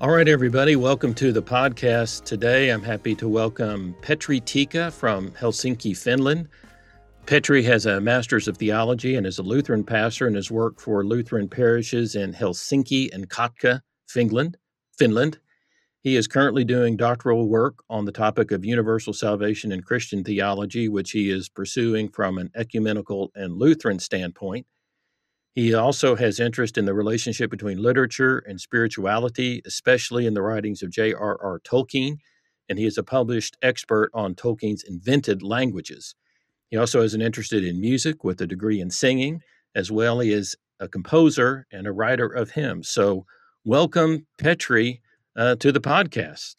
All right, everybody, welcome to the podcast. Today, I'm happy to welcome Petri Tikka from Helsinki, Finland. Petri has a Master's of Theology and is a Lutheran pastor and has worked for Lutheran parishes in Helsinki and Kotka, Finland. Finland. He is currently doing doctoral work on the topic of universal salvation and Christian theology, which he is pursuing from an ecumenical and Lutheran standpoint. He also has interest in the relationship between literature and spirituality, especially in the writings of J.R.R. Tolkien, and he is a published expert on Tolkien's invented languages. He also has an interest in music with a degree in singing, as well as a composer and a writer of hymns. So, welcome, Petri, uh, to the podcast.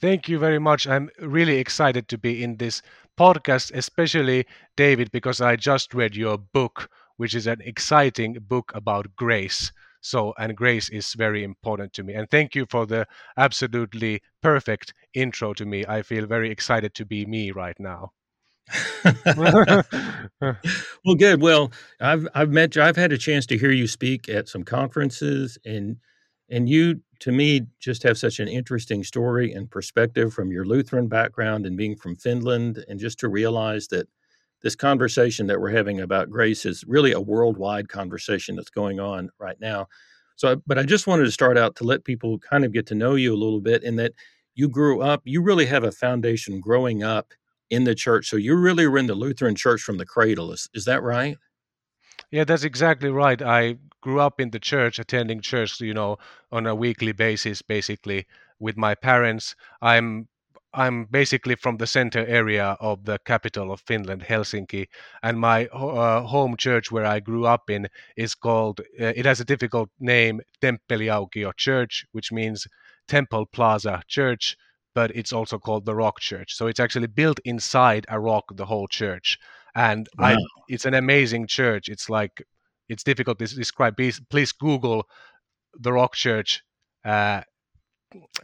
Thank you very much. I'm really excited to be in this podcast, especially David, because I just read your book which is an exciting book about grace. So, and grace is very important to me. And thank you for the absolutely perfect intro to me. I feel very excited to be me right now. well, good. Well, I've I've met you. I've had a chance to hear you speak at some conferences, and and you, to me, just have such an interesting story and perspective from your Lutheran background and being from Finland, and just to realize that this conversation that we're having about grace is really a worldwide conversation that's going on right now. So, but I just wanted to start out to let people kind of get to know you a little bit in that you grew up, you really have a foundation growing up in the church. So you really were in the Lutheran church from the cradle. Is, is that right? Yeah, that's exactly right. I grew up in the church, attending church, you know, on a weekly basis, basically with my parents. I'm I'm basically from the center area of the capital of Finland, Helsinki, and my uh, home church where I grew up in is called. Uh, it has a difficult name, Temppeliaukio Church, which means Temple Plaza Church, but it's also called the Rock Church. So it's actually built inside a rock, the whole church, and wow. I, it's an amazing church. It's like it's difficult to describe. Please, please Google the Rock Church, uh,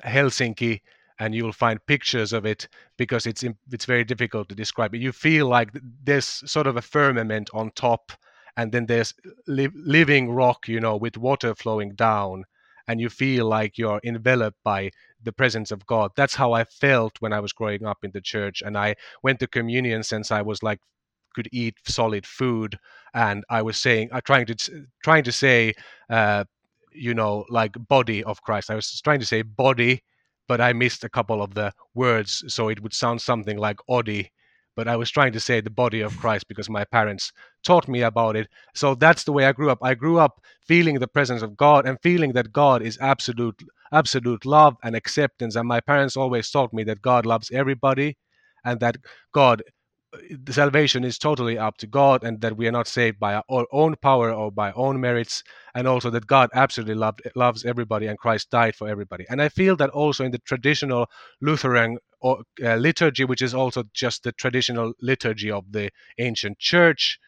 Helsinki and you'll find pictures of it because it's it's very difficult to describe. You feel like there's sort of a firmament on top, and then there's li- living rock, you know, with water flowing down, and you feel like you're enveloped by the presence of God. That's how I felt when I was growing up in the church, and I went to communion since I was like could eat solid food, and I was saying, I uh, trying to trying to say. Uh, you know, like body of Christ. I was trying to say body, but I missed a couple of the words, so it would sound something like Odi. But I was trying to say the body of Christ because my parents taught me about it. So that's the way I grew up. I grew up feeling the presence of God and feeling that God is absolute, absolute love and acceptance. And my parents always taught me that God loves everybody, and that God the salvation is totally up to God, and that we are not saved by our own power or by own merits, and also that God absolutely loved, loves everybody, and Christ died for everybody. And I feel that also in the traditional Lutheran uh, liturgy, which is also just the traditional liturgy of the ancient church,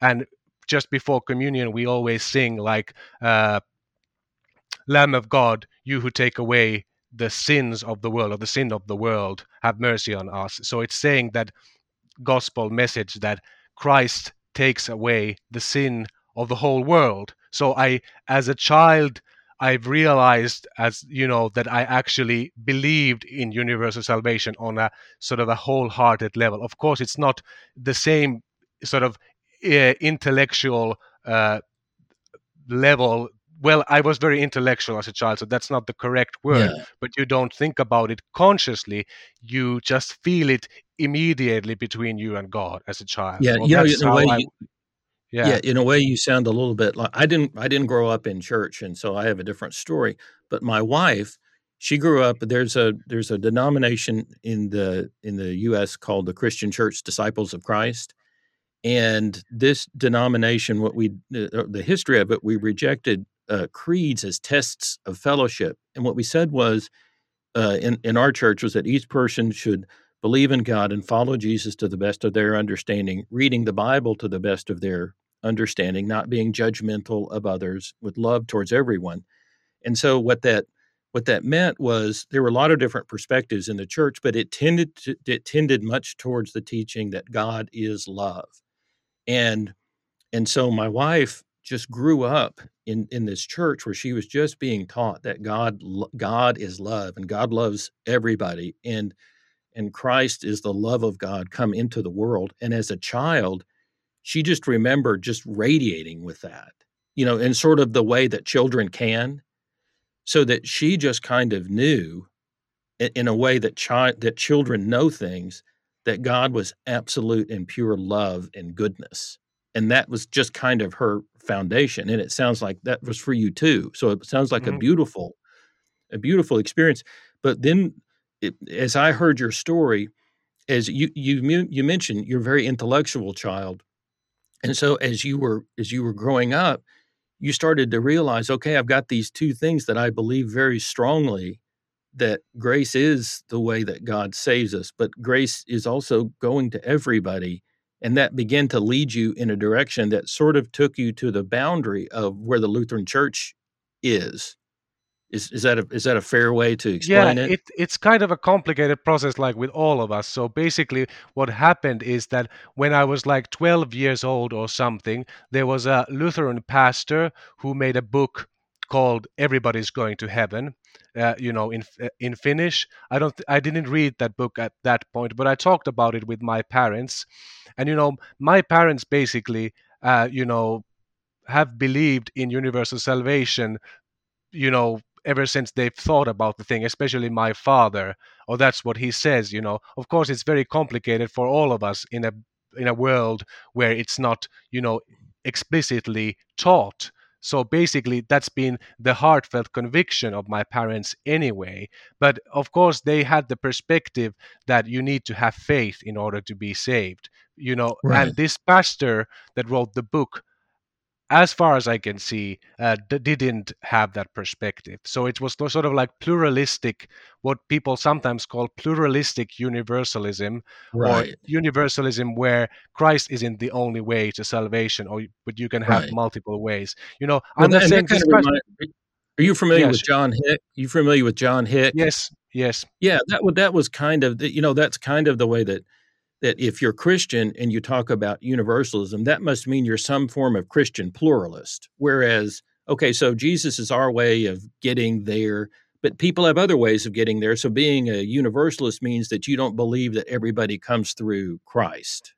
and just before communion, we always sing like uh, "Lamb of God, you who take away." the sins of the world or the sin of the world have mercy on us so it's saying that gospel message that Christ takes away the sin of the whole world. So I, as a child, I've realized as you know that I actually believed in universal salvation on a sort of a wholehearted level. Of course, it's not the same sort of uh, intellectual uh, level well i was very intellectual as a child so that's not the correct word yeah. but you don't think about it consciously you just feel it immediately between you and god as a child yeah well, you know in a way I, you, yeah. yeah in a way you sound a little bit like i didn't i didn't grow up in church and so i have a different story but my wife she grew up there's a there's a denomination in the in the us called the christian church disciples of christ and this denomination what we uh, the history of it we rejected uh, creeds as tests of fellowship. And what we said was uh, in, in our church was that each person should believe in God and follow Jesus to the best of their understanding, reading the Bible to the best of their understanding, not being judgmental of others, with love towards everyone. And so what that what that meant was there were a lot of different perspectives in the church, but it tended to, it tended much towards the teaching that God is love. And and so my wife just grew up in in this church where she was just being taught that God God is love and God loves everybody and and Christ is the love of God come into the world and as a child she just remembered just radiating with that you know in sort of the way that children can so that she just kind of knew in a way that child that children know things that God was absolute and pure love and goodness and that was just kind of her foundation and it sounds like that was for you too so it sounds like mm-hmm. a beautiful a beautiful experience but then as i heard your story as you you you mentioned you're a very intellectual child and so as you were as you were growing up you started to realize okay i've got these two things that i believe very strongly that grace is the way that god saves us but grace is also going to everybody and that began to lead you in a direction that sort of took you to the boundary of where the Lutheran Church is. Is, is that a is that a fair way to explain yeah, it? it? It's kind of a complicated process, like with all of us. So basically, what happened is that when I was like 12 years old or something, there was a Lutheran pastor who made a book called "Everybody's Going to Heaven," uh, you know, in uh, in Finnish. I don't, I didn't read that book at that point, but I talked about it with my parents, and you know, my parents basically, uh, you know, have believed in universal salvation, you know, ever since they've thought about the thing, especially my father, or that's what he says, you know. Of course, it's very complicated for all of us in a in a world where it's not, you know, explicitly taught. So basically, that's been the heartfelt conviction of my parents anyway. But of course, they had the perspective that you need to have faith in order to be saved you know right. and this pastor that wrote the book as far as i can see uh, d- didn't have that perspective so it was sort of like pluralistic what people sometimes call pluralistic universalism right. or universalism where christ isn't the only way to salvation or but you can have right. multiple ways you know well, i'm not saying remind, are you familiar yes. with john hick are you familiar with john hick yes yes yeah that that was kind of you know that's kind of the way that that if you're Christian and you talk about universalism, that must mean you're some form of Christian pluralist. Whereas, okay, so Jesus is our way of getting there, but people have other ways of getting there. So being a universalist means that you don't believe that everybody comes through Christ.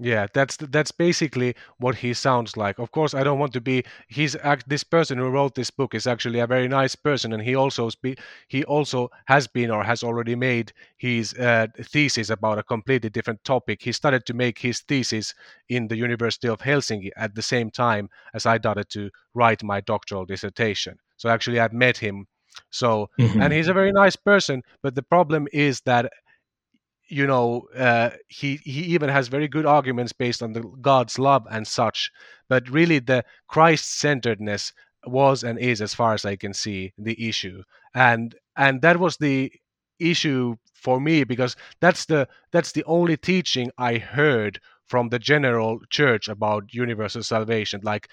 Yeah, that's that's basically what he sounds like. Of course, I don't want to be. He's act. This person who wrote this book is actually a very nice person, and he also spe- he also has been or has already made his uh, thesis about a completely different topic. He started to make his thesis in the University of Helsinki at the same time as I started to write my doctoral dissertation. So actually, I've met him. So mm-hmm. and he's a very nice person, but the problem is that you know uh, he he even has very good arguments based on the god's love and such but really the christ centeredness was and is as far as i can see the issue. And and that was the issue for me because that's the that's the only teaching i heard from the general church about universal salvation. Like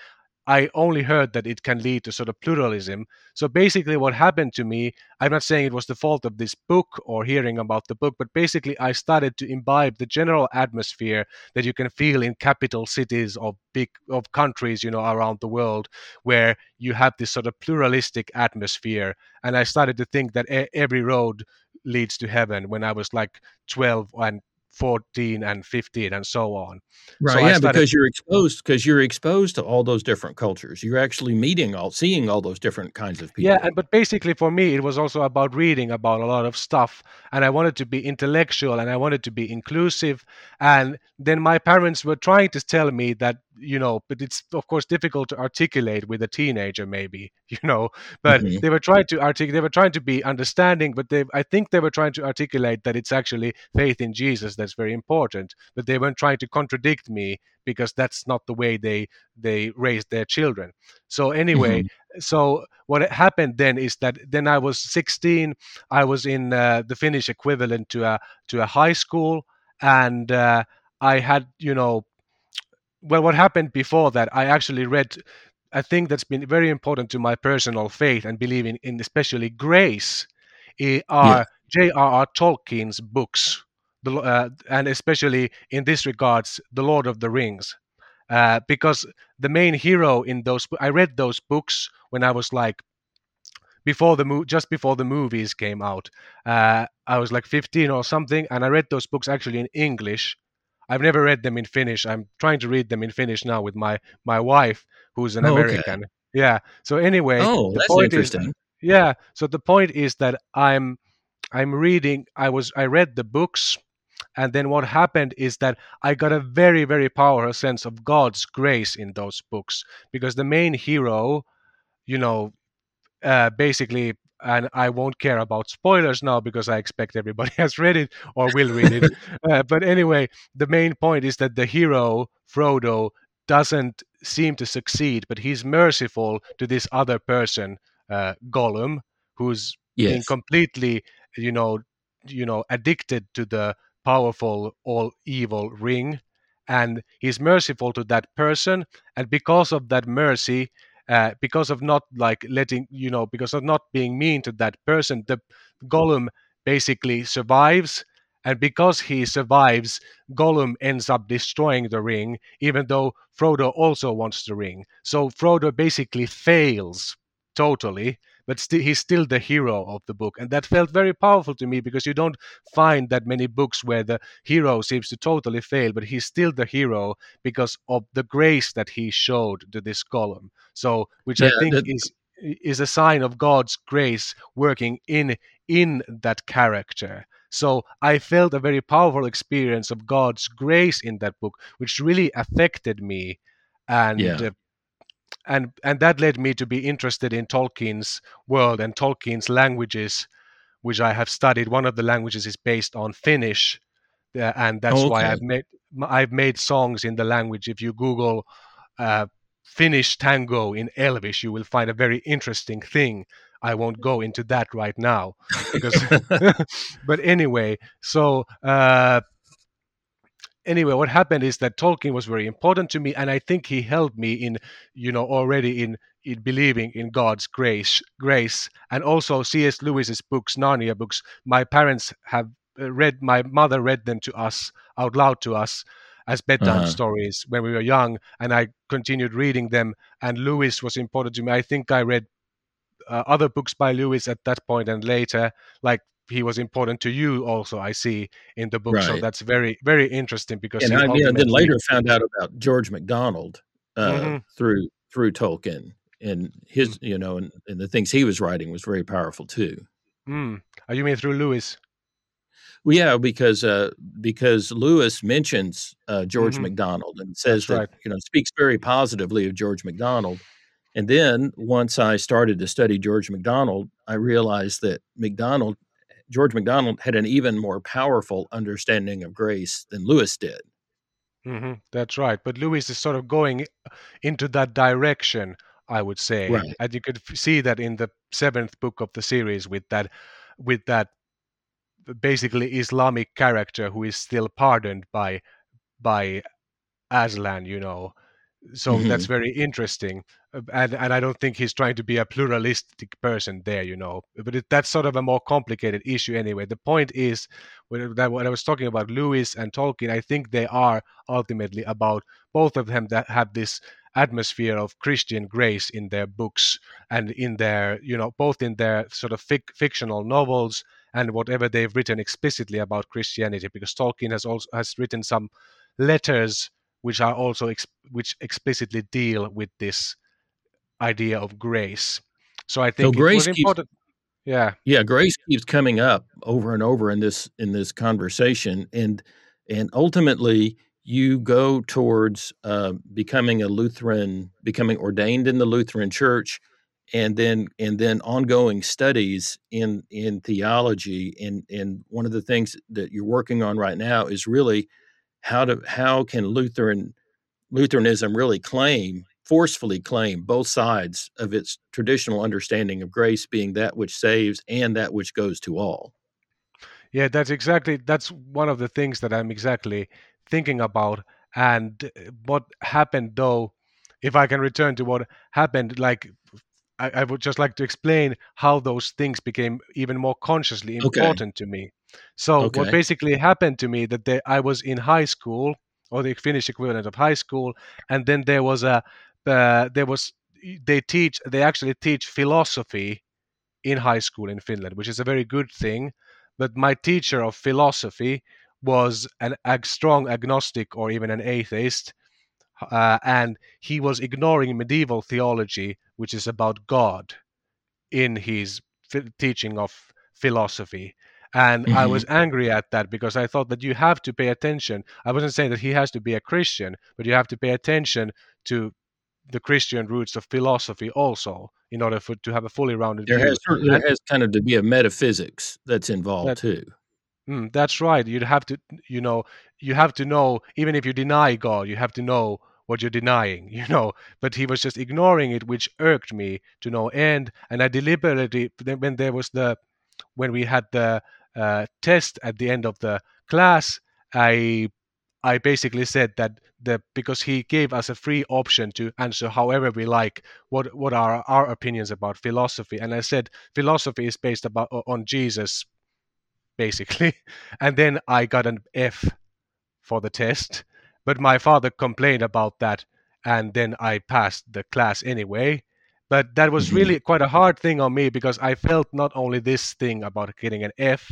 I only heard that it can lead to sort of pluralism. So basically, what happened to me, I'm not saying it was the fault of this book or hearing about the book, but basically, I started to imbibe the general atmosphere that you can feel in capital cities of big of countries, you know, around the world, where you have this sort of pluralistic atmosphere. And I started to think that every road leads to heaven when I was like 12 and 14 and 15 and so on. Right so yeah started, because you're exposed because you're exposed to all those different cultures. You're actually meeting all seeing all those different kinds of people. yeah but basically for me it was also about reading about a lot of stuff and i wanted to be intellectual and i wanted to be inclusive and then my parents were trying to tell me that you know but it's of course difficult to articulate with a teenager maybe you know but mm-hmm. they were trying to articulate they were trying to be understanding but they i think they were trying to articulate that it's actually faith in jesus that's very important but they weren't trying to contradict me because that's not the way they they raised their children so anyway mm-hmm. so what happened then is that then i was 16 i was in uh, the finnish equivalent to a to a high school and uh, i had you know well, what happened before that, I actually read a thing that's been very important to my personal faith and believing in, especially grace, are yeah. J.R.R. Tolkien's books, the, uh, and especially in this regards, The Lord of the Rings. Uh, because the main hero in those, I read those books when I was like before the mo- just before the movies came out. Uh, I was like 15 or something, and I read those books actually in English I've never read them in Finnish. I'm trying to read them in Finnish now with my my wife, who's an oh, American. Okay. Yeah. So anyway, oh, the that's point interesting. Is, yeah. So the point is that I'm I'm reading. I was I read the books, and then what happened is that I got a very very powerful sense of God's grace in those books because the main hero, you know, uh, basically and I won't care about spoilers now because I expect everybody has read it or will read it. uh, but anyway, the main point is that the hero, Frodo, doesn't seem to succeed, but he's merciful to this other person, uh, Gollum, who's yes. being completely, you know, you know, addicted to the powerful all evil ring, and he's merciful to that person, and because of that mercy, uh, because of not like letting you know because of not being mean to that person the gollum basically survives and because he survives gollum ends up destroying the ring even though frodo also wants the ring. So frodo basically fails totally but st- he's still the hero of the book and that felt very powerful to me because you don't find that many books where the hero seems to totally fail but he's still the hero because of the grace that he showed to this Gollum. so which yeah, i think that... is is a sign of god's grace working in in that character so I felt a very powerful experience of God's grace in that book, which really affected me. And yeah. uh, and and that led me to be interested in Tolkien's world and Tolkien's languages, which I have studied. One of the languages is based on Finnish, uh, and that's okay. why I've made I've made songs in the language. If you Google uh, Finnish tango in Elvish, you will find a very interesting thing. I won't go into that right now because, but anyway, so uh, anyway, what happened is that Tolkien was very important to me, and I think he helped me in, you know, already in in believing in God's grace, grace, and also C.S. Lewis's books, Narnia books. My parents have uh, read. My mother read them to us out loud to us as bedtime uh-huh. stories when we were young, and I continued reading them. And Lewis was important to me. I think I read uh, other books by Lewis at that point and later, like he was important to you also i see in the book right. so that's very very interesting because and I, then later found out about george macdonald uh, mm-hmm. through through tolkien and his mm. you know and, and the things he was writing was very powerful too mm. oh, you mean through lewis well, yeah, because uh, because Lewis mentions uh, George mm-hmm. MacDonald and says That's that right. you know speaks very positively of George MacDonald, and then once I started to study George MacDonald, I realized that MacDonald George MacDonald had an even more powerful understanding of grace than Lewis did. Mm-hmm, that's right. But Lewis is sort of going into that direction, I would say, right. and you could see that in the seventh book of the series with that, with that basically Islamic character who is still pardoned by by Aslan, you know, so mm-hmm. that's very interesting uh, and and i don't think he's trying to be a pluralistic person there you know but it, that's sort of a more complicated issue anyway the point is when, that when i was talking about lewis and tolkien i think they are ultimately about both of them that have this atmosphere of christian grace in their books and in their you know both in their sort of fic- fictional novels and whatever they've written explicitly about christianity because tolkien has also has written some letters which are also ex- which explicitly deal with this idea of grace. So I think so grace keeps, important. Yeah, yeah, grace keeps coming up over and over in this in this conversation, and and ultimately, you go towards uh, becoming a Lutheran, becoming ordained in the Lutheran Church, and then and then ongoing studies in in theology. And and one of the things that you're working on right now is really how to how can Lutheran Lutheranism really claim forcefully claim both sides of its traditional understanding of grace being that which saves and that which goes to all. Yeah, that's exactly that's one of the things that I'm exactly thinking about. And uh, what happened though, if I can return to what happened, like I, I would just like to explain how those things became even more consciously important okay. to me. So okay. what basically happened to me that they, I was in high school or the Finnish equivalent of high school, and then there was a uh, there was they teach they actually teach philosophy in high school in Finland, which is a very good thing. But my teacher of philosophy was an ag- strong agnostic or even an atheist, uh, and he was ignoring medieval theology, which is about God, in his f- teaching of philosophy. And mm-hmm. I was angry at that because I thought that you have to pay attention. I wasn't saying that he has to be a Christian, but you have to pay attention to the Christian roots of philosophy also in order for to have a fully rounded there view. Has, there has kind of to be a metaphysics that's involved that, too. Mm, that's right. You'd have to, you know, you have to know, even if you deny God, you have to know what you're denying, you know. But he was just ignoring it, which irked me to no end. And I deliberately, when there was the, when we had the uh, test at the end of the class, I I basically said that the because he gave us a free option to answer however we like what what are our opinions about philosophy. And I said philosophy is based about on Jesus basically. And then I got an F for the test but my father complained about that and then I passed the class anyway but that was mm-hmm. really quite a hard thing on me because I felt not only this thing about getting an F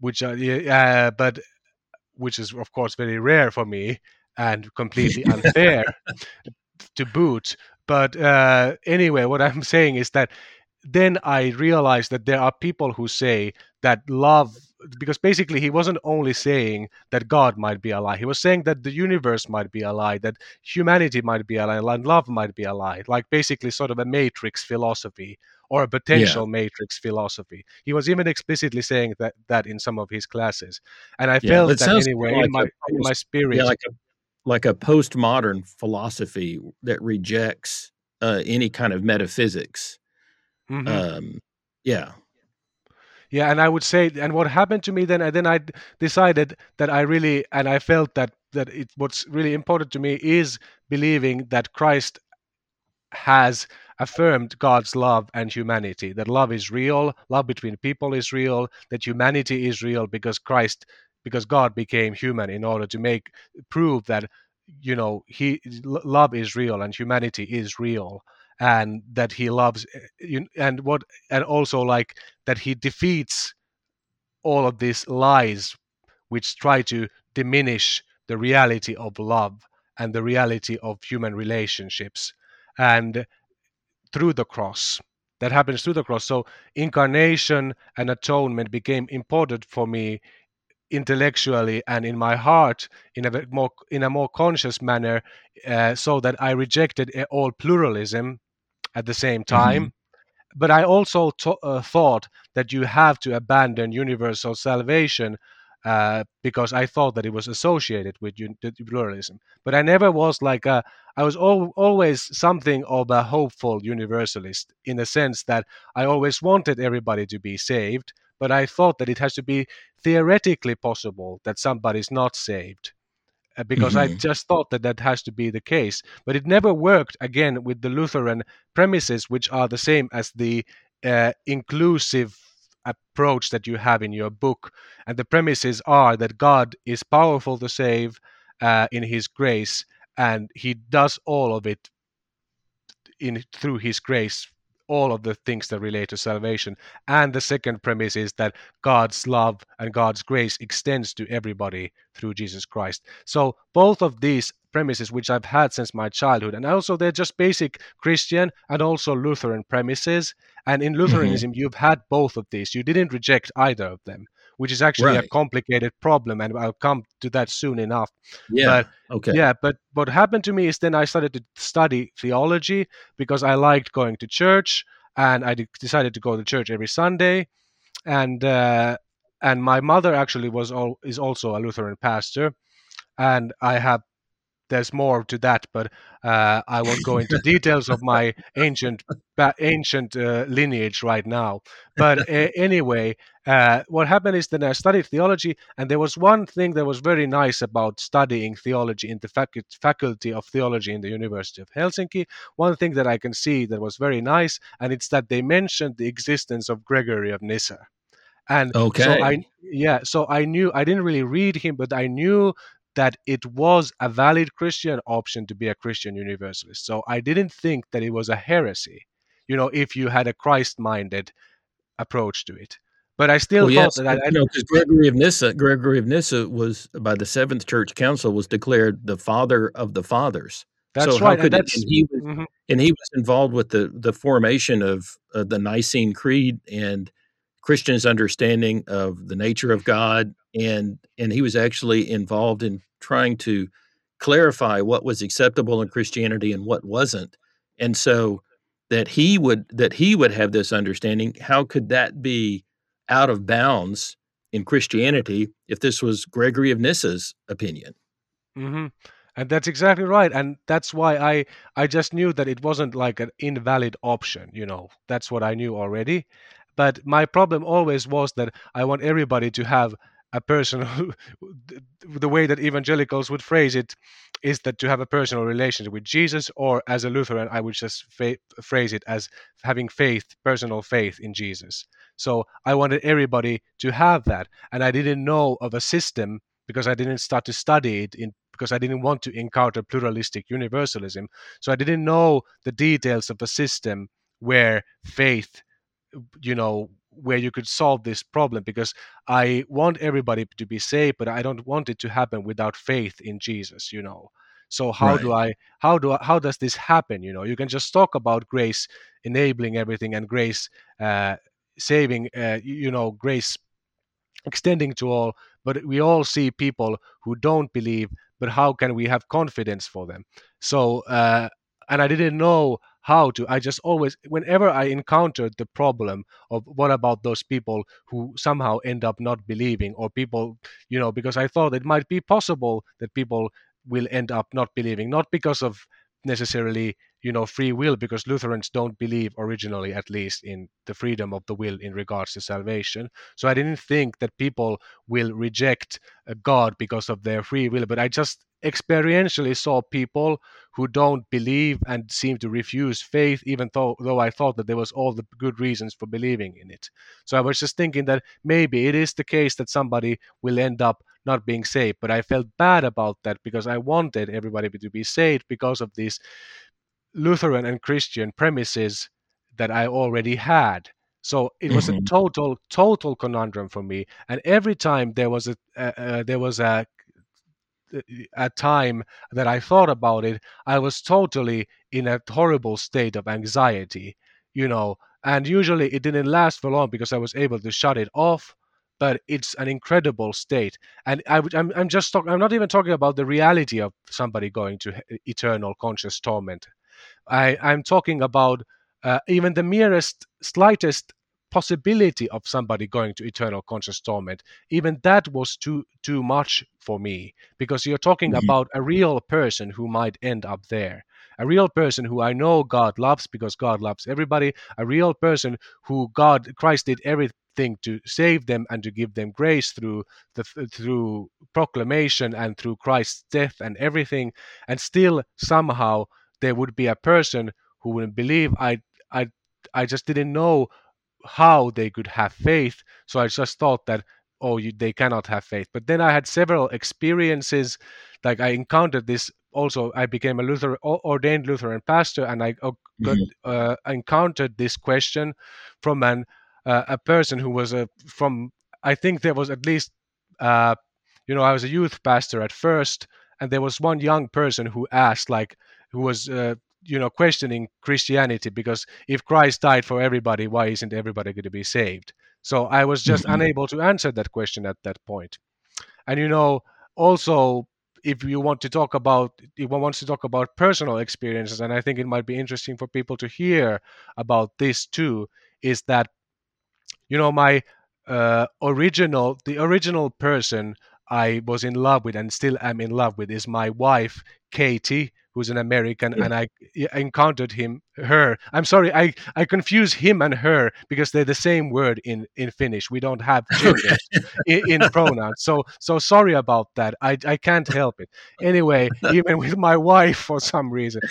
which uh, uh, but which is of course very rare for me and completely unfair to boot. But uh, anyway, what I'm saying is that then I realized that there are people who say that love, because basically he wasn't only saying that God might be a lie, he was saying that the universe might be a lie, that humanity might be a lie, and love might be a lie, like basically sort of a matrix philosophy or a potential yeah. matrix philosophy. He was even explicitly saying that that in some of his classes, and I yeah, felt that anyway like in my in my spirit. Yeah, like a like a postmodern philosophy that rejects uh, any kind of metaphysics. Mm-hmm. Um, yeah. Yeah, and I would say, and what happened to me then, and then I decided that I really, and I felt that that it what's really important to me is believing that Christ has affirmed God's love and humanity. That love is real, love between people is real, that humanity is real because Christ, because God became human in order to make prove that you know he love is real and humanity is real and that he loves eh, and what and also like that he defeats all of these lies which try to diminish the reality of love and the reality of human relationships and through the cross. That happens through the cross. So incarnation and atonement became important for me intellectually and in my heart in a more in a more conscious manner, uh, so that I rejected all pluralism at the same time. Mm-hmm but I also to- uh, thought that you have to abandon universal salvation uh, because I thought that it was associated with pluralism. But I never was like a, I was al- always something of a hopeful universalist in the sense that I always wanted everybody to be saved, but I thought that it has to be theoretically possible that somebody's not saved. Uh, because mm-hmm. I just thought that that has to be the case. But it never worked again with the Lutheran premises, which are the same as the uh, inclusive approach that you have in your book. And the premises are that God is powerful to save uh, in His grace, and He does all of it in through His grace all of the things that relate to salvation. And the second premise is that God's love and God's grace extends to everybody through Jesus Christ. So both of these premises, which I've had since my childhood, and also they're just basic Christian and also Lutheran premises. And in mm-hmm. Lutheranism, mm-hmm. you've had both of these. You didn't reject either of them. Which is actually Right. a complicated problem, and I'll come to that soon enough. Yeah. But okay. yeah, but what happened to me is then I started to study theology because I liked going to church, and I de- decided to go to church every Sunday, and uh, and my mother actually was all is also a Lutheran pastor, and I have there's more to that, but uh, I won't go into details of my ancient ba- ancient uh, lineage right now. But uh, anyway, uh, what happened is that I studied theology, and there was one thing that was very nice about studying theology in the facu- faculty of theology in the University of Helsinki. One thing that I can see that was very nice, and it's that they mentioned the existence of Gregory of Nyssa. And okay so I yeah, so I knew I didn't really read him, but I knew that it was a valid Christian option to be a Christian universalist. So I didn't think that it was a heresy, you know, if you had a Christ-minded approach to it. But I still Well, that I, you know, because Gregory of Nyssa, Gregory of Nyssa was by the Seventh Church Council was declared the father of the fathers. that's so how right, could and it, that's and he was mhm. and he was involved with the the formation of uh, the Nicene Creed and Christians' understanding of the nature of God, and and he was actually involved in trying to clarify what was acceptable in Christianity and what wasn't, and so that he would that he would have this understanding. How could that be out of bounds in Christianity if this was Gregory of Nyssa's opinion? Mm-hmm. And that's exactly right. And that's why I I just knew that it wasn't like an invalid option, you know. That's what I knew already. But my problem always was that I want everybody to have a personal the way that evangelicals would phrase it is that to have a personal relationship with Jesus or as a Lutheran I would just fa- phrase it as having faith, personal faith in Jesus. So I wanted everybody to have that and I didn't know of a system because I didn't start to study it in because I didn't want to encounter pluralistic universalism. So I didn't know the details of a system where faith, you know, where you could solve this problem because I want everybody to be saved, but I don't want it to happen without faith in Jesus, you know. So how do I how do I, how does this happen? You know, you can just talk about grace enabling everything and grace uh, saving, uh, you you know, grace extending to all, but we all see people who don't believe but how can we have confidence for them so uh, and i didn't know how to i just always whenever i encountered the problem of what about those people who somehow end up not believing or people you know because i thought it might be possible that people will end up not believing not because of necessarily you know free will because lutherans don't believe originally at least in the freedom of the will in regards to salvation. So i didn't think that people will reject uh, god because of their free will but i just experientially saw people who don't believe and seem to refuse faith even though though i thought that there was all the good reasons for believing in it. So i was just thinking that maybe it is the case that somebody will end up not being saved but i felt bad about that because i wanted everybody to be saved because of these lutheran and christian premises that i already had. So it was a Mhm. total total conundrum for me. And every time there was a uh, uh, there was a a time that I thought about it, I was totally in a horrible state of anxiety, you know. And usually it didn't last for long because I was able to shut it off. But it's an incredible state, and I, I'm, I'm just talking. I'm not even talking about the reality of somebody going to eternal conscious torment. I, I'm talking about uh, even the merest, slightest possibility of somebody going to eternal conscious torment. Even that was too too much for me because you're talking Mhm. about a real person who might end up there. A real person who I know God loves because God loves everybody. A real person who God Christ did everything to save them and to give them grace through the through proclamation and through Christ's death and everything. And still somehow there would be a person who wouldn't believe. I I I just didn't know how they could have faith. So I just thought that oh you, they cannot have faith. But then I had several experiences. Like I encountered this. Also, I became a lutheran ordained Lutheran pastor, and I uh, got, uh, encountered this question from an uh, a person who was a from. I think there was at least, uh, you know, I was a youth pastor at first, and there was one young person who asked, like, who was uh, you know questioning christianity because if christ died for everybody why isn't everybody going to be saved So I was just mm-hmm. unable to answer that question at that point. And you know, also if you want to talk about if one wants to talk about personal experiences, and I think it might be interesting for people to hear about this too, is that you know my uh, original the original person I was in love with and still am in love with is my wife Katie who's an American, yeah. and I encountered him, her. I'm sorry, I, I confuse him and her because they're the same word in, in Finnish. We don't have in, in, pronouns. So so sorry about that. I, I can't help it. Anyway, even with my wife for some reason,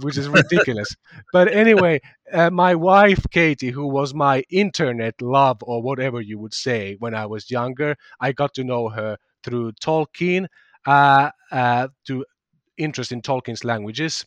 which is ridiculous. But anyway, uh, my wife Katie, who was my internet love or whatever you would say when I was younger, I got to know her through Tolkien. Uh, uh, to interest in Tolkien's languages.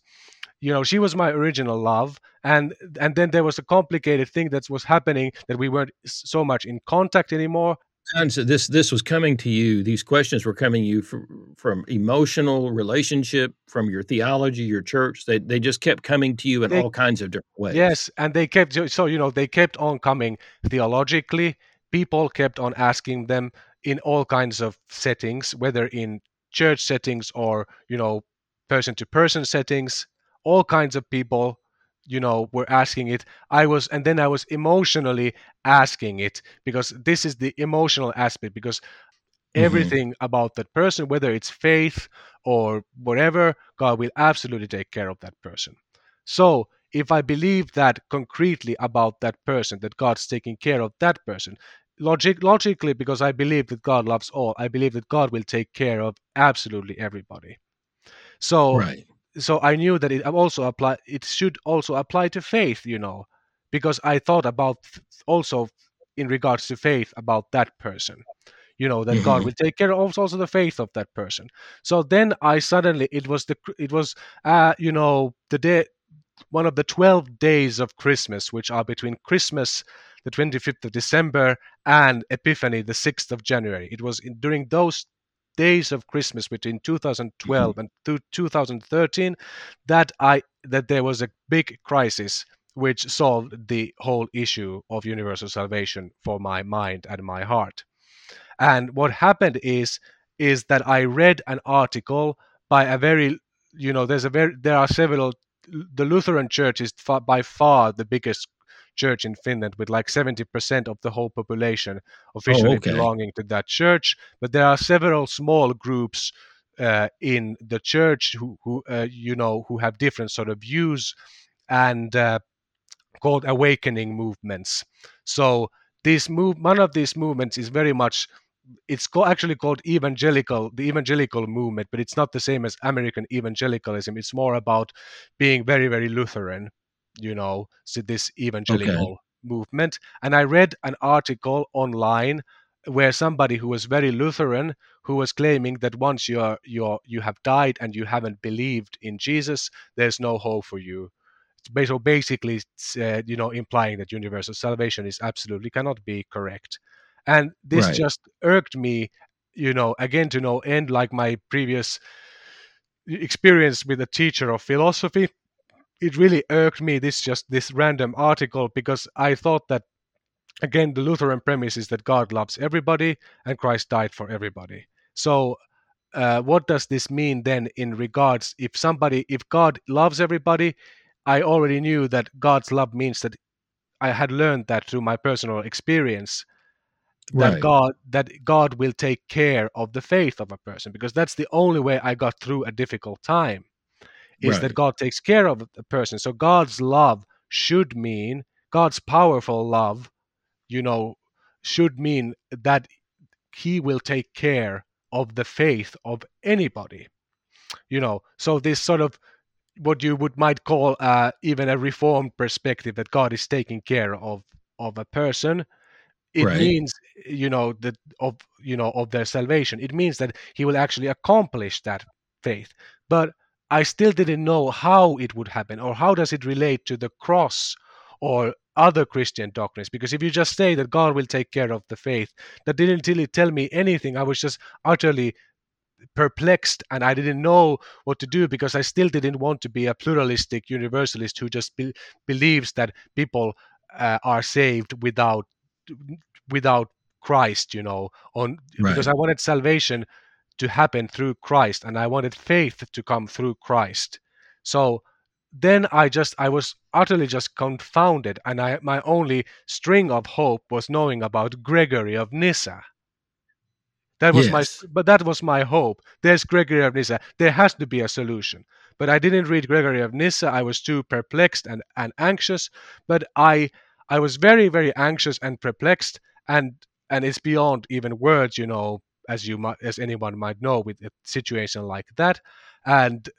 You know, she was my original love, and and then there was a complicated thing that was happening that we weren't so much in contact anymore. And so this this was coming to you. These questions were coming to you from, from emotional relationship, from your theology, your church. They they just kept coming to you in they, all kinds of different ways. Yes, and they kept so you know they kept on coming theologically. People kept on asking them in all kinds of settings, whether in church settings or you know person to person settings all kinds of people you know were asking it. I was and then i was emotionally asking it because this is the emotional aspect because mm-hmm. everything about that person whether it's faith or whatever god will absolutely take care of that person. So if i believe that concretely about that person that god's taking care of that person logic logically because i believe that god loves all i believe that god will take care of absolutely everybody so right. so I knew that it also apply it should also apply to faith, you know, because I thought about also in regards to faith about that person. You know that mm-hmm. God will take care of also the faith of that person. So then I suddenly it was the it was uh you know the day one of the 12 days of Christmas, which are between Christmas, the 25th of December, and Epiphany, the 6th of January. It was in, during those days of Christmas between 2012 mm-hmm. and 2013 that I that there was a big crisis which solved the whole issue of universal salvation for my mind and my heart. And what happened is is that I read an article by a very you know there's a very there are several the Lutheran Church is far, by far the biggest church in Finland with like 70% of the whole population officially oh, okay. belonging to that church. But there are several small groups uh, in the church who, who uh, you know, who have different sort of views and uh, called awakening movements. So this move, one of these movements is very much it's actually called evangelical the evangelical movement but it's not the same as american evangelicalism it's more about being very very lutheran you know, this evangelical okay. movement. And I read an article online where somebody who was very Lutheran, who was claiming that once you're you're you have died and you haven't believed in Jesus, there's no hope for you. So basically, uh, you know, implying that universal salvation is absolutely cannot be correct. And this right. just irked me, you know, again to no end, like my previous experience with a teacher of philosophy it really irked me this just this random article because I thought that again the Lutheran premise is that God loves everybody and Christ died for everybody. So uh, what does this mean then in regards if somebody if God loves everybody? I already knew that God's love means that I had learned that through my personal experience that right. God that God will take care of the faith of a person because that's the only way I got through a difficult time is right. that God takes care of the person. So God's love should mean God's powerful love, you know, should mean that He will take care of the faith of anybody. You know, so this sort of what you would might call uh, even a reformed perspective that God is taking care of of a person. It right. means you know that of you know of their salvation. It means that He will actually accomplish that faith. But I still didn't know how it would happen or how does it relate to the cross or other Christian doctrines. Because if you just say that God will take care of the faith, that didn't really tell me anything. I was just utterly perplexed and I didn't know what to do because I still didn't want to be a pluralistic universalist who just be- believes that people uh, are saved without without Christ, you know, on Right. because I wanted salvation to happen through Christ and I wanted faith to come through Christ. So then I just I was utterly just confounded and I my only string of hope was knowing about Gregory of Nyssa. That was Yes. my but that was my hope. There's Gregory of Nyssa. There has to be a solution. But I didn't read Gregory of Nyssa. I was too perplexed and, and anxious. But I I was very, very anxious and perplexed and and it's beyond even words, you know, as you might as anyone might know with a situation like that. And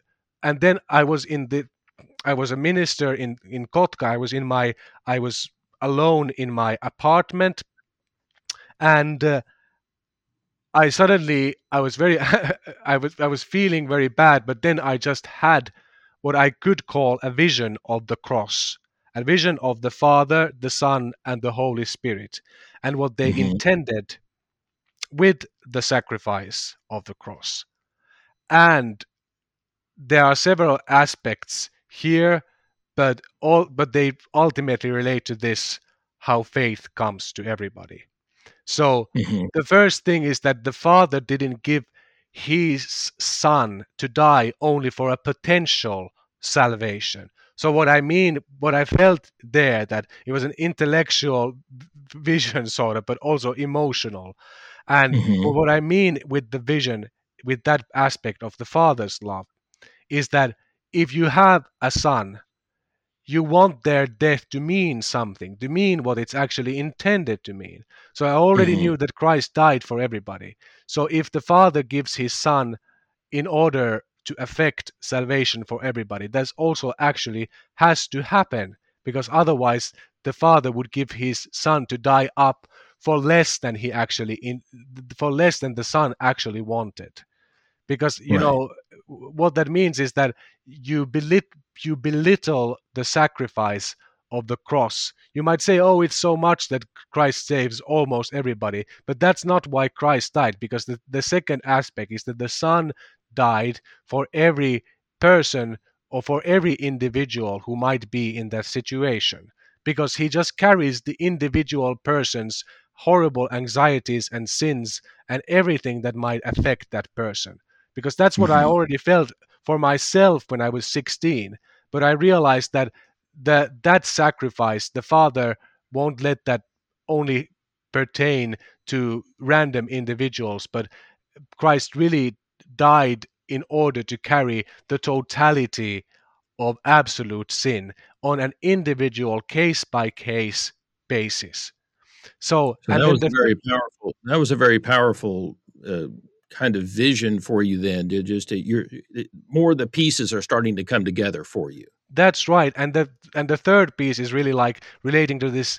and then I was in the I was a minister in in Kotka. I was in my I was alone in my apartment, and uh, I suddenly I was very I was I was feeling very bad. But then I just had what I could call a vision of the cross, a vision of the Father, the Son, and the Holy Spirit, and what they Mhm. intended with the sacrifice of the cross. And there are several aspects here, but all but they ultimately relate to this how faith comes to everybody. So Mhm. the first thing is that the father didn't give his son to die only for a potential salvation. So what I mean, what I felt there, that it was an intellectual vision sort of, but also emotional. And Mhm. what I mean with the vision, with that aspect of the father's love, is that if you have a son, you want their death to mean something, to mean what it's actually intended to mean. So I already Mhm. knew that Christ died for everybody. So if the Father gives his Son in order to affect salvation for everybody, that's also actually has to happen because otherwise the Father would give his Son to die up for less than he actually in for less than the Son actually wanted because you Right. know what that means is that you belit- you belittle the sacrifice of the cross you might say oh it's so much that christ saves almost everybody but that's not why christ died because the, the second aspect is that the son died for every person or for every individual who might be in that situation because he just carries the individual person's horrible anxieties and sins and everything that might affect that person because that's what I Mhm. already felt for myself when I was 16. But I realized that that that sacrifice, the Father won't let that only pertain to random individuals, but Christ really died in order to carry the totality of absolute sin on an individual case by case basis. So, So that was the a very powerful. That was a very powerful uh, kind of vision for you. Then, to just to, you're it- more the pieces are starting to come together for you. That's right. And the and the third piece is really like relating to this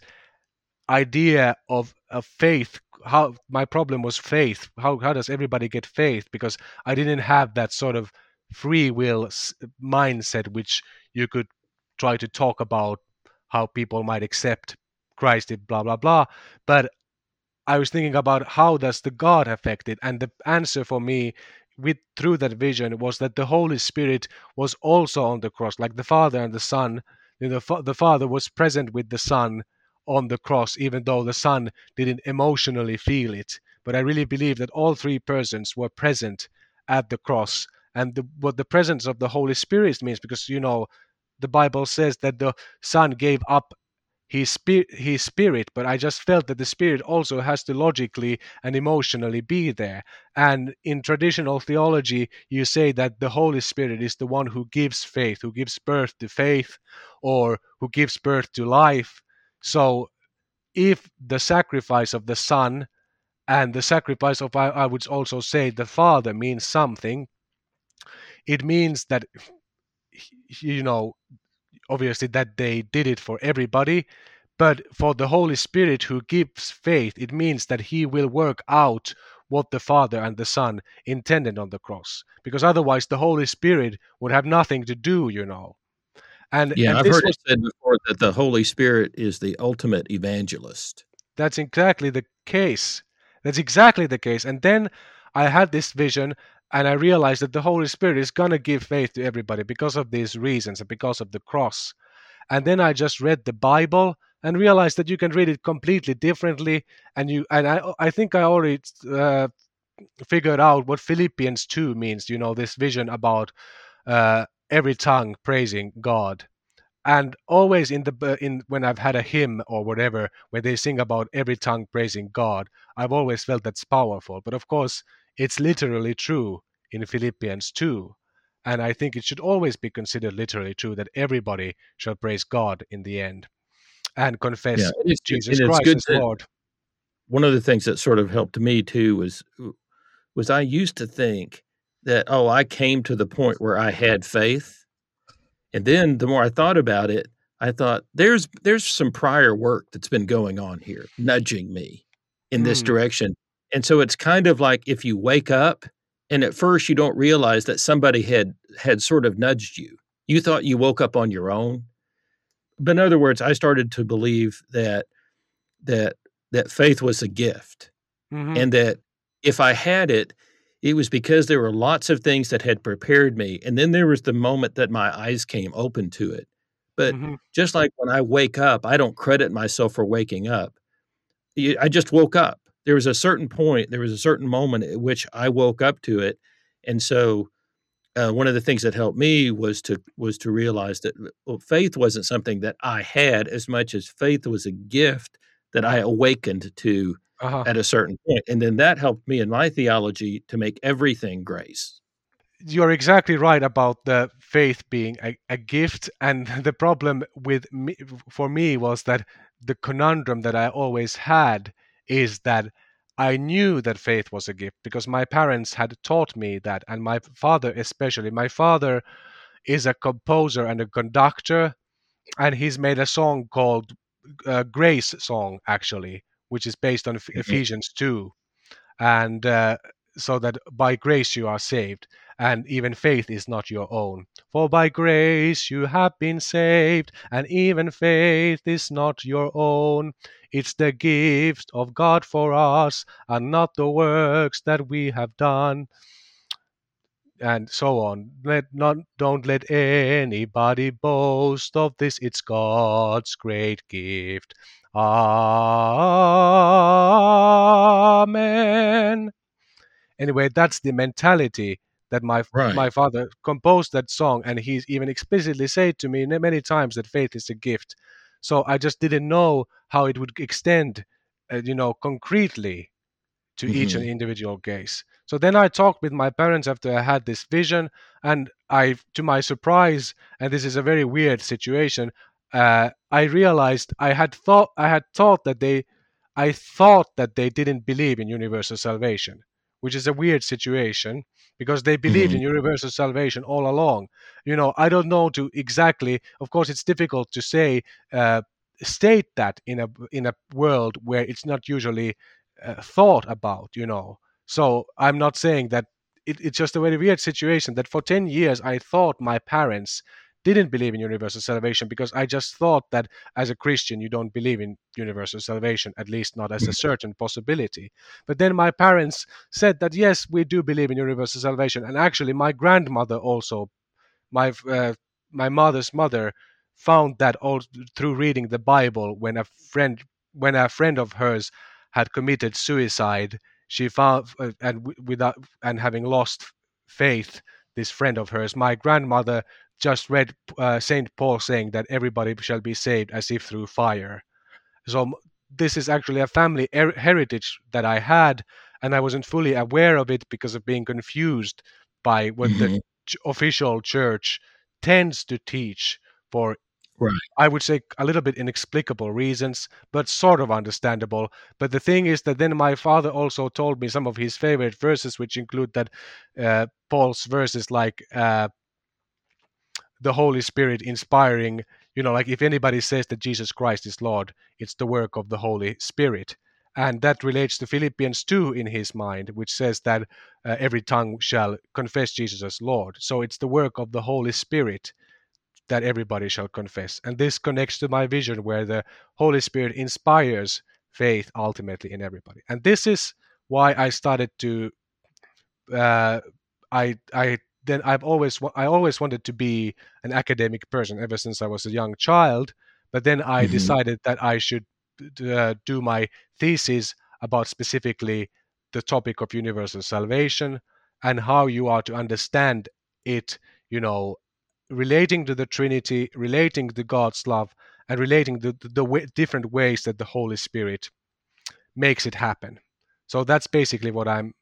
idea of, of faith. How my problem was faith. How how does everybody get faith? Because I didn't have that sort of free will s- mindset, which you could try to talk about how people might accept Christ, did blah blah blah. But I was thinking about how does the God affect it, and the answer for me with through that vision was that the Holy Spirit was also on the cross, like the Father and the Son. You know, The, fa- the Father was present with the Son on the cross, even though the Son didn't emotionally feel it. But I really believe that all three persons were present at the cross, and the, what the presence of the Holy Spirit means, because you know, the Bible says that the Son gave up his spirit, his spirit, but I just felt that the spirit also has to logically and emotionally be there. And in traditional theology, you say that the Holy Spirit is the one who gives faith, who gives birth to faith, or who gives birth to life. So, if the sacrifice of the Son and the sacrifice of, I, I would also say, the Father means something, it means that, you know, obviously that they did it for everybody but for the holy spirit who gives faith it means that he will work out what the father and the son intended on the cross because otherwise the holy spirit would have nothing to do you know and Yeah, and I've heard was it said before that the Holy Spirit is the ultimate evangelist. That's exactly the case. That's exactly the case. And then I had this vision and I realized that the Holy Spirit is going to give faith to everybody because of these reasons and because of the cross. And then I just read the Bible and realized that you can read it completely differently. And you and I I think I already uh, figured out what Philippians two means. You know this vision about uh, every tongue praising God and always in the in when I've had a hymn or whatever where they sing about every tongue praising God, I've always felt that's powerful. But of course, it's literally true in Philippians 2. And I think it should always be considered literally true that everybody shall praise God in the end and confess yeah, Jesus Christ as Lord. One of the things that sort of helped me too was was I used to think that oh I came to the point where I had faith and then the more I thought about it, I thought there's there's some prior work that's been going on here, nudging me in this mm. direction. And so it's kind of like if you wake up and at first you don't realize that somebody had had sort of nudged you. You thought you woke up on your own. But in other words, I started to believe that that that faith was a gift. Mm-hmm. And that if I had it, it was because there were lots of things that had prepared me. And then there was the moment that my eyes came open to it. But mm-hmm. just like when I wake up, I don't credit myself for waking up. I just woke up. There was a certain point, there was a certain moment at which I woke up to it. And so uh, one of the things that helped me was to was to realize that well, faith wasn't something that I had as much as faith was a gift that I awakened to uh-huh. at a certain point. And then that helped me in my theology to make everything grace. You're exactly right about the faith being a, a gift. And the problem with me, for me was that the conundrum that I always had is that I knew that faith was a gift because my parents had taught me that, and my father especially. My father is a composer and a conductor, and he's made a song called uh, Grace Song, actually, which is based on mm-hmm. Ephesians 2. And uh, so that by grace you are saved, and even faith is not your own. For by grace you have been saved, and even faith is not your own. It's the gift of God for us, and not the works that we have done and so on. Let not don't let anybody boast of this. It's God's great gift. Amen. Anyway, that's the mentality that my right. my father composed that song, and he's even explicitly said to me many times that faith is a gift. So I just didn't know how it would extend, uh, you know, concretely to mm-hmm. each individual case. So then I talked with my parents after I had this vision, and I, to my surprise, and this is a very weird situation, uh, I realized I had thought I had thought that they, I thought that they didn't believe in universal salvation, which is a weird situation because they believed mm-hmm. in universal salvation all along. You know, I don't know to exactly. Of course, it's difficult to say. Uh, state that in a in a world where it's not usually uh, thought about you know so i'm not saying that it, it's just a very weird situation that for 10 years i thought my parents didn't believe in universal salvation because i just thought that as a christian you don't believe in universal salvation at least not as a mm-hmm. certain possibility but then my parents said that yes we do believe in universal salvation and actually my grandmother also my uh, my mother's mother found that all through reading the bible when a friend when a friend of hers had committed suicide. She found uh, and without and having lost faith, this friend of hers, my grandmother, just read uh, Saint Paul saying that everybody shall be saved as if through fire. So this is actually a family er- heritage that I had, and I wasn't fully aware of it because of being confused by what mm-hmm. the ch- official church tends to teach for Right. I would say a little bit inexplicable reasons, but sort of understandable. But the thing is that then my father also told me some of his favorite verses, which include that uh, Paul's verses like uh, the Holy Spirit inspiring, you know, like if anybody says that Jesus Christ is Lord, it's the work of the Holy Spirit. And that relates to Philippians 2 in his mind, which says that uh, every tongue shall confess Jesus as Lord. So it's the work of the Holy Spirit that everybody shall confess. And this connects to my vision where the Holy Spirit inspires faith ultimately in everybody. And this is why I started to uh, I I then I've always I always wanted to be an academic person ever since I was a young child. but then I mm-hmm. decided that I should uh, do my thesis about specifically the topic of universal salvation and how you are to understand it, you know, relating to the Trinity, relating to God's love, and relating to the, the, the different ways that the Holy Spirit makes it happen. So that's basically what I'm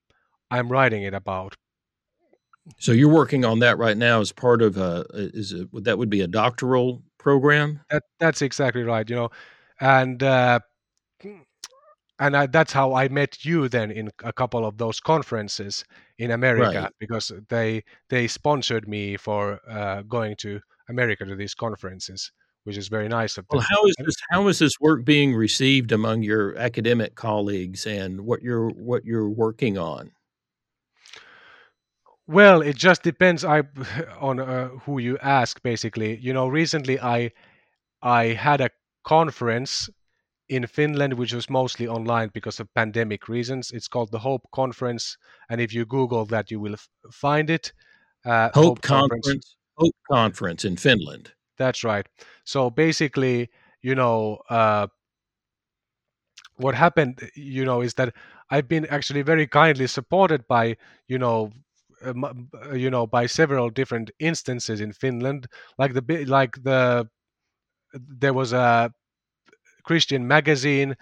I'm writing it about. So you're working on that right now as part of a is it that would be a doctoral program? That that's exactly right. You know, and uh, and I, that's how I met you then in a couple of those conferences in America right. because they they sponsored me for uh, going to America to these conferences, which is very nice of them. Well, how is this how is this work being received among your academic colleagues and what you're what you're working on? Well, it just depends I on uh, who you ask basically. You know, recently I I had a conference in Finland, which was mostly online because of pandemic reasons. It's called the Hope Conference, and if you Google that, you will f- find it. Uh, Hope, Hope Conference. Conference. Hope Conference in Finland. That's right. So basically, you know, uh, what happened, you know, is that I've been actually very kindly supported by, you know, you know, by several different instances in Finland, like the like the there was a Christian magazine,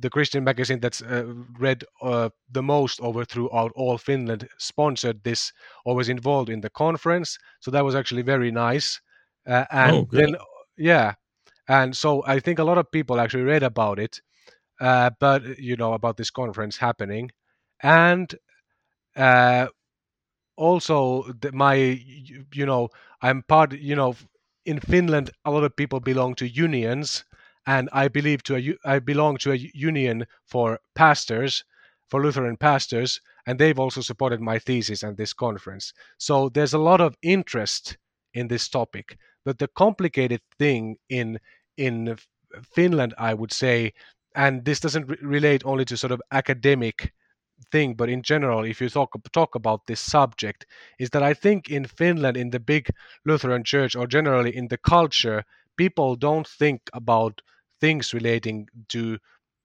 the Christian magazine that's uh, read uh, the most over throughout all Finland sponsored this or was involved in the conference. So that was actually very nice. Uh, and oh, then, yeah, and so I think a lot of people actually read about it, uh, but you know about this conference happening, and uh, also the, my you know I'm part you know in Finland a lot of people belong to unions and I believe to a I belong to a union for pastors, for Lutheran pastors, and they've also supported my thesis and this conference. So there's a lot of interest in this topic. But the complicated thing in in Finland, I would say, and this doesn't re- relate only to sort of academic thing, but in general, if you talk talk about this subject, is that I think in Finland, in the big Lutheran church, or generally in the culture, people don't think about things relating to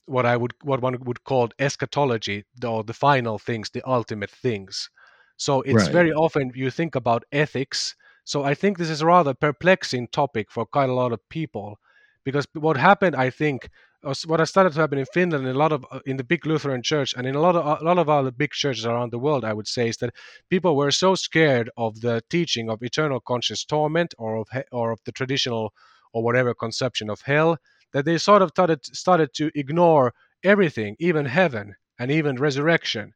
what I would what one would call eschatology or the final things, the ultimate things. So it's right. very often you think about ethics. So I think this is a rather perplexing topic for quite a lot of people, because what happened, I think, what has started to happen in Finland, in a lot of uh, in the big Lutheran Church, and in a lot of a lot of other big churches around the world, I would say, is that people were so scared of the teaching of eternal conscious torment or of or of the traditional or whatever conception of hell that they sort of started started to ignore everything, even heaven and even resurrection.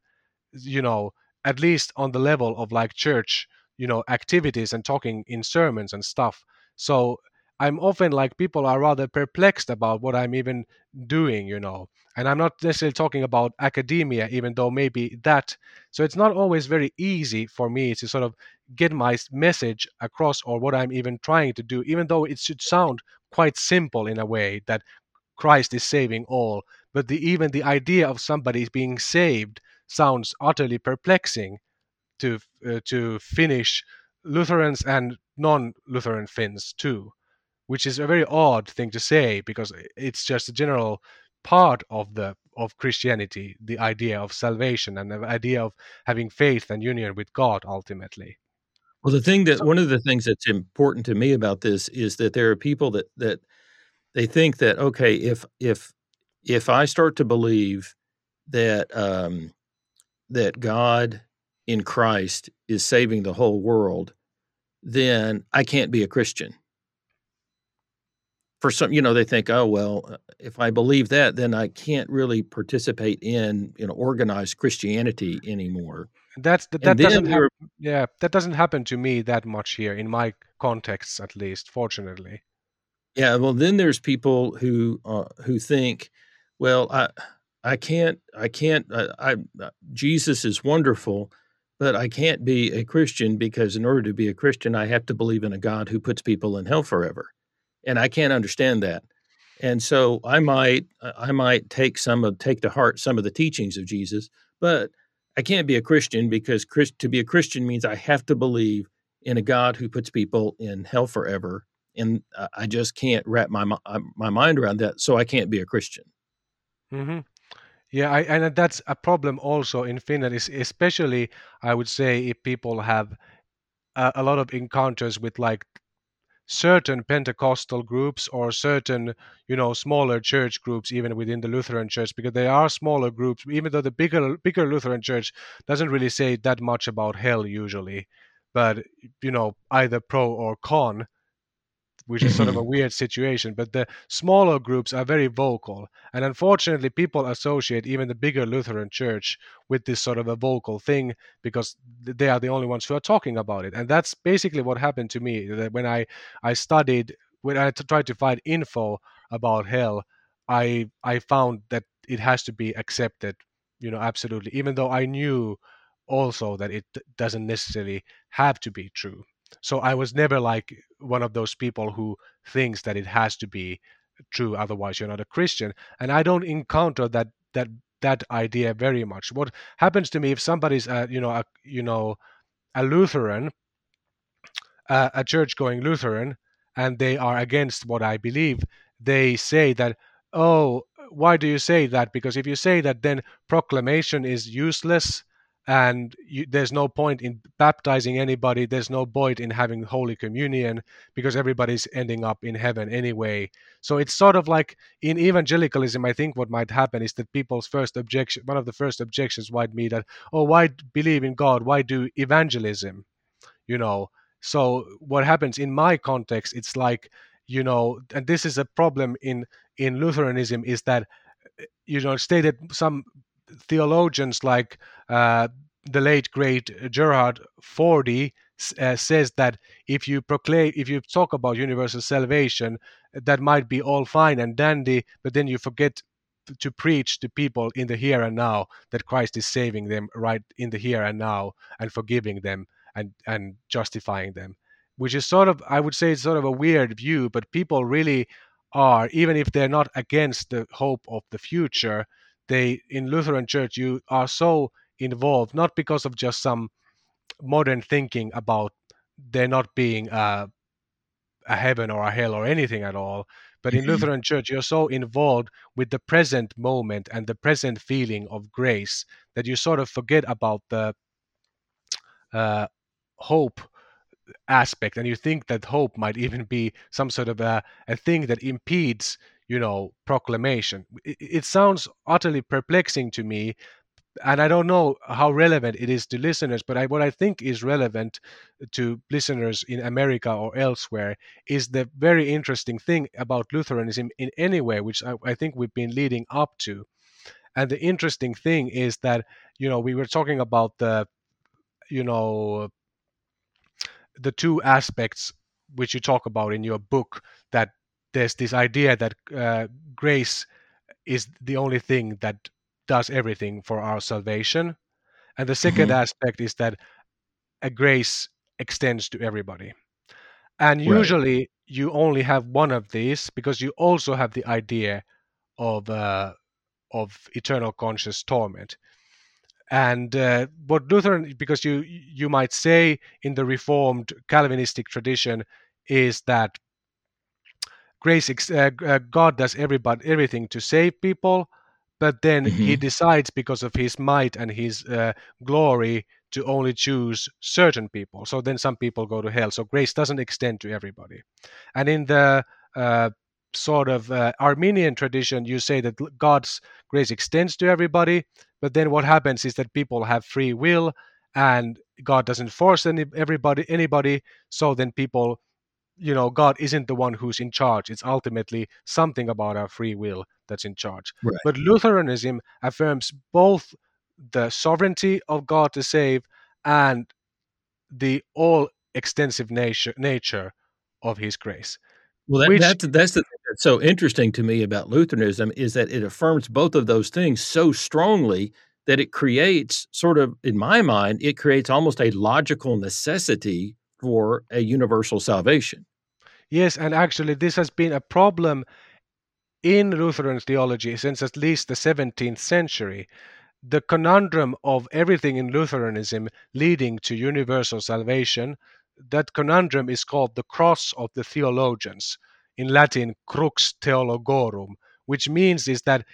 You know, at least on the level of like church, you know, activities and talking in sermons and stuff. So I'm often like people are rather perplexed about what I'm even doing, you know. And I'm not necessarily talking about academia, even though maybe that. So it's not always very easy for me to sort of get my message across or what I'm even trying to do, even though it should sound quite simple in a way that Christ is saving all. But the, even the idea of somebody being saved sounds utterly perplexing to uh, to Finnish Lutherans and non-Lutheran Finns too, which is a very odd thing to say because it's just a general part of the of Christianity, the idea of salvation and the idea of having faith and union with God ultimately. Well, the thing that one of the things that's important to me about this is that there are people that that they think that okay, if if if I start to believe that um, that God in Christ is saving the whole world, then I can't be a Christian. For some, you know, they think, oh well, uh, if I believe that, then I can't really participate in you know organized Christianity anymore. That's that, that doesn't happen. Yeah, that doesn't happen to me that much here in my contexts, at least. Fortunately. Yeah, well, then there's people who uh, who think, well, I I can't I can't uh, I, I uh, Jesus is wonderful, but I can't be a Christian because in order to be a Christian, I have to believe in a God who puts people in hell forever, and I can't understand that. And so I might I might take some of take to heart some of the teachings of Jesus, but I can't be a Christian because Christ, to be a Christian means I have to believe in a God who puts people in hell forever and I just can't wrap my uh, my mind around that. So I can't be a Christian. Mm-hmm. Yeah, I, and that's a problem also in Finland, especially I would say if people have a, a lot of encounters with like certain Pentecostal groups or certain, you know, smaller church groups, even within the Lutheran Church, because they are smaller groups. Even though the bigger bigger Lutheran Church doesn't really say that much about hell usually, but you know, either pro or con which is sort of a mm-hmm. weird situation. But the smaller groups are very vocal. And unfortunately, people associate even the bigger Lutheran church with this sort of a vocal thing because they are the only ones who are talking about it. And that's basically what happened to me. That when I, I studied, when I tried to find info about hell, I, I found that it has to be accepted, you know, absolutely, even though I knew also that it doesn't necessarily have to be true so I was never like one of those people who thinks that it has to be true, otherwise you're not a Christian. And I don't encounter that that that idea very much. What happens to me if somebody's a, you know a you know a Lutheran, a church-going Lutheran, and they are against what I believe, they say that oh why do you say that? Because if you say that, then proclamation is useless and you, there's no point in baptizing anybody. There's no point in having holy communion because everybody's ending up in heaven anyway. So it's sort of like in evangelicalism i think what might happen is that people's first objection one of the first objections might be that oh why believe in god? Why do evangelism? You know? So what happens in my context it's like you know and this is a problem in in lutheranism is that eh, you know stated some theologians like uh, the late great Gerhard Forde uh, says that if you proclaim, if you talk about universal salvation, that might be all fine and dandy, but then you forget to preach to people in the here and now that Christ is saving them right in the here and now and forgiving them and and justifying them, which is sort of I would say it's sort of a weird view, but people really are even if they're not against the hope of the future they in Lutheran Church you are so involved not because of just some modern thinking about there not being a, a heaven or a hell or anything at all but in mm-hmm. Lutheran Church you're so involved with the present moment and the present feeling of grace that you sort of forget about the uh, hope aspect and you think that hope might even be some sort of a, a thing that impedes you know proclamation it, it sounds utterly perplexing to me and I don't know how relevant it is to listeners, but I, what I think is relevant to listeners in America or elsewhere is the very interesting thing about Lutheranism in any way, which I, I, think we've been leading up to. And the interesting thing is that you know we were talking about the you know the two aspects which you talk about in your book that there's this idea that uh, grace is the only thing that does everything for our salvation. And the 2nd mm-hmm. aspect is that a grace extends to everybody. And usually right. you only have one of these because you also have the idea of uh, of eternal conscious torment. And uh, what Lutheran, because you you might say in the Reformed Calvinistic tradition, is that grace uh, uh, god does everybody everything to save people but then mm-hmm. he decides because of his might and his uh, glory to only choose certain people. So then some people go to hell. So grace doesn't extend to everybody. And in the uh, sort of uh, Arminian tradition you say that god's grace extends to everybody but then what happens is that people have free will and god doesn't force any everybody anybody. So then people you know god isn't the one who's in charge it's ultimately something about our free will that's in charge right. but lutheranism affirms both the sovereignty of god to save and the all extensive nature nature of his grace well that, which, that's that's the thing that's so interesting to me about lutheranism is that it affirms both of those things so strongly that it creates sort of in my mind it creates almost a logical necessity for a universal salvation. Yes, and actually, this has been a problem in Lutheran theology since at least the 17th century. The conundrum of everything in Lutheranism leading to universal salvation, that conundrum is called the cross of the theologians in latin crux theologorum which means is that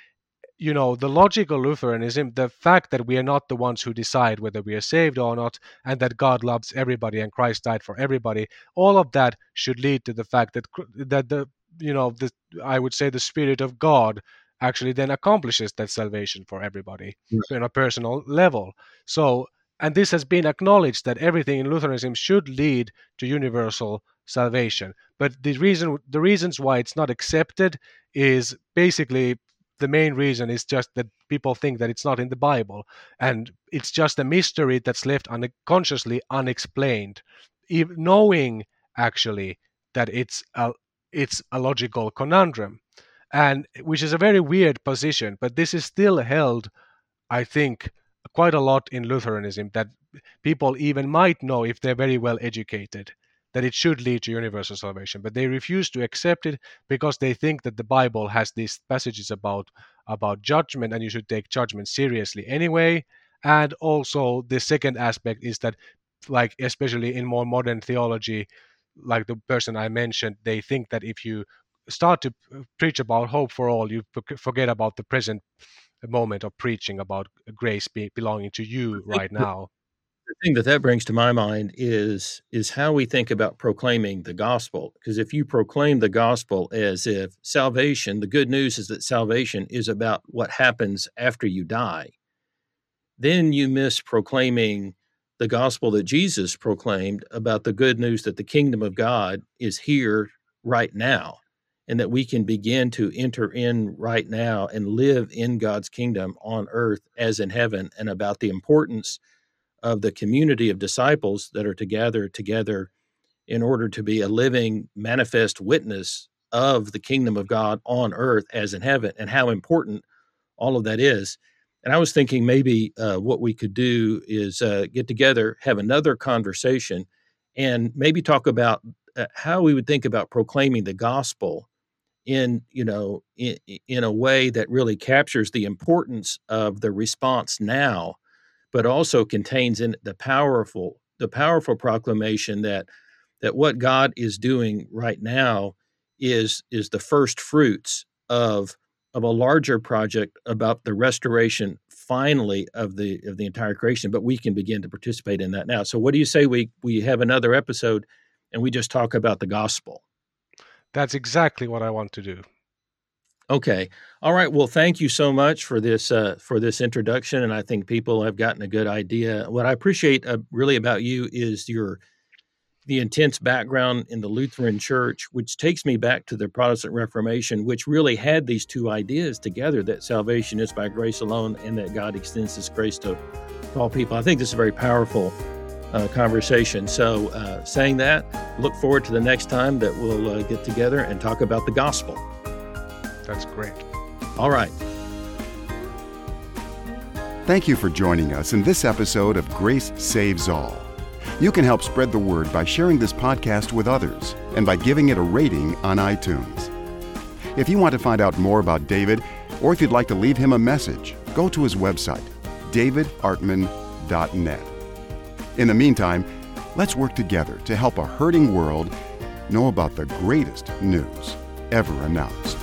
you know the logical lutheranism the fact that we are not the ones who decide whether we are saved or not and that god loves everybody and christ died for everybody all of that should lead to the fact that that the you know the i would say the spirit of god actually then accomplishes that salvation for everybody yes. on a personal level so and this has been acknowledged that everything in lutheranism should lead to universal salvation but the reason the reasons why it's not accepted is basically the main reason is just that people think that it's not in the Bible, and it's just a mystery that's left unconsciously unexplained, even knowing actually that it's a it's a logical conundrum, and which is a very weird position. But this is still held, I think, quite a lot in Lutheranism that people even might know if they're very well educated that it should lead to universal salvation, but they refuse to accept it because they think that the Bible has these passages about about judgment and you should take judgment seriously anyway. And also the second aspect is that like especially in more modern theology, like the person I mentioned, they think that if you start to uh, preach about hope for all, you forget about the present moment of preaching about grace be, belonging to you right now thing that that brings to my mind is is how we think about proclaiming the gospel because if you proclaim the gospel as if salvation the good news is that salvation is about what happens after you die then you miss proclaiming the gospel that Jesus proclaimed about the good news that the kingdom of God is here right now and that we can begin to enter in right now and live in God's kingdom on earth as in heaven and about the importance of the community of disciples that are to gather together in order to be a living, manifest witness of the kingdom of God on earth as in heaven, and how important all of that is. And I was thinking maybe uh, what we could do is uh, get together, have another conversation, and maybe talk about uh, how we would think about proclaiming the gospel in you know in, in a way that really captures the importance of the response now but also contains in it the powerful the powerful proclamation that that what God is doing right now is is the first fruits of of a larger project about the restoration finally of the of the entire creation but we can begin to participate in that now. So what do you say we we have another episode and we just talk about the gospel? That's exactly what i want to do Okay. All right. Well, thank you so much for this uh, for this introduction, and I think people have gotten a good idea. What I appreciate uh, really about you is your the intense background in the Lutheran Church, which takes me back to the Protestant Reformation, which really had these two ideas together: that salvation is by grace alone, and that God extends His grace to all people. I think this is a very powerful uh, conversation. So, uh, saying that, look forward to the next time that we'll uh, get together and talk about the gospel. That's great. All right. Thank you for joining us in this episode of Grace Saves All. You can help spread the word by sharing this podcast with others and by giving it a rating on iTunes. If you want to find out more about David, or if you'd like to leave him a message, go to his website, davidartman.net. In the meantime, let's work together to help a hurting world know about the greatest news ever announced.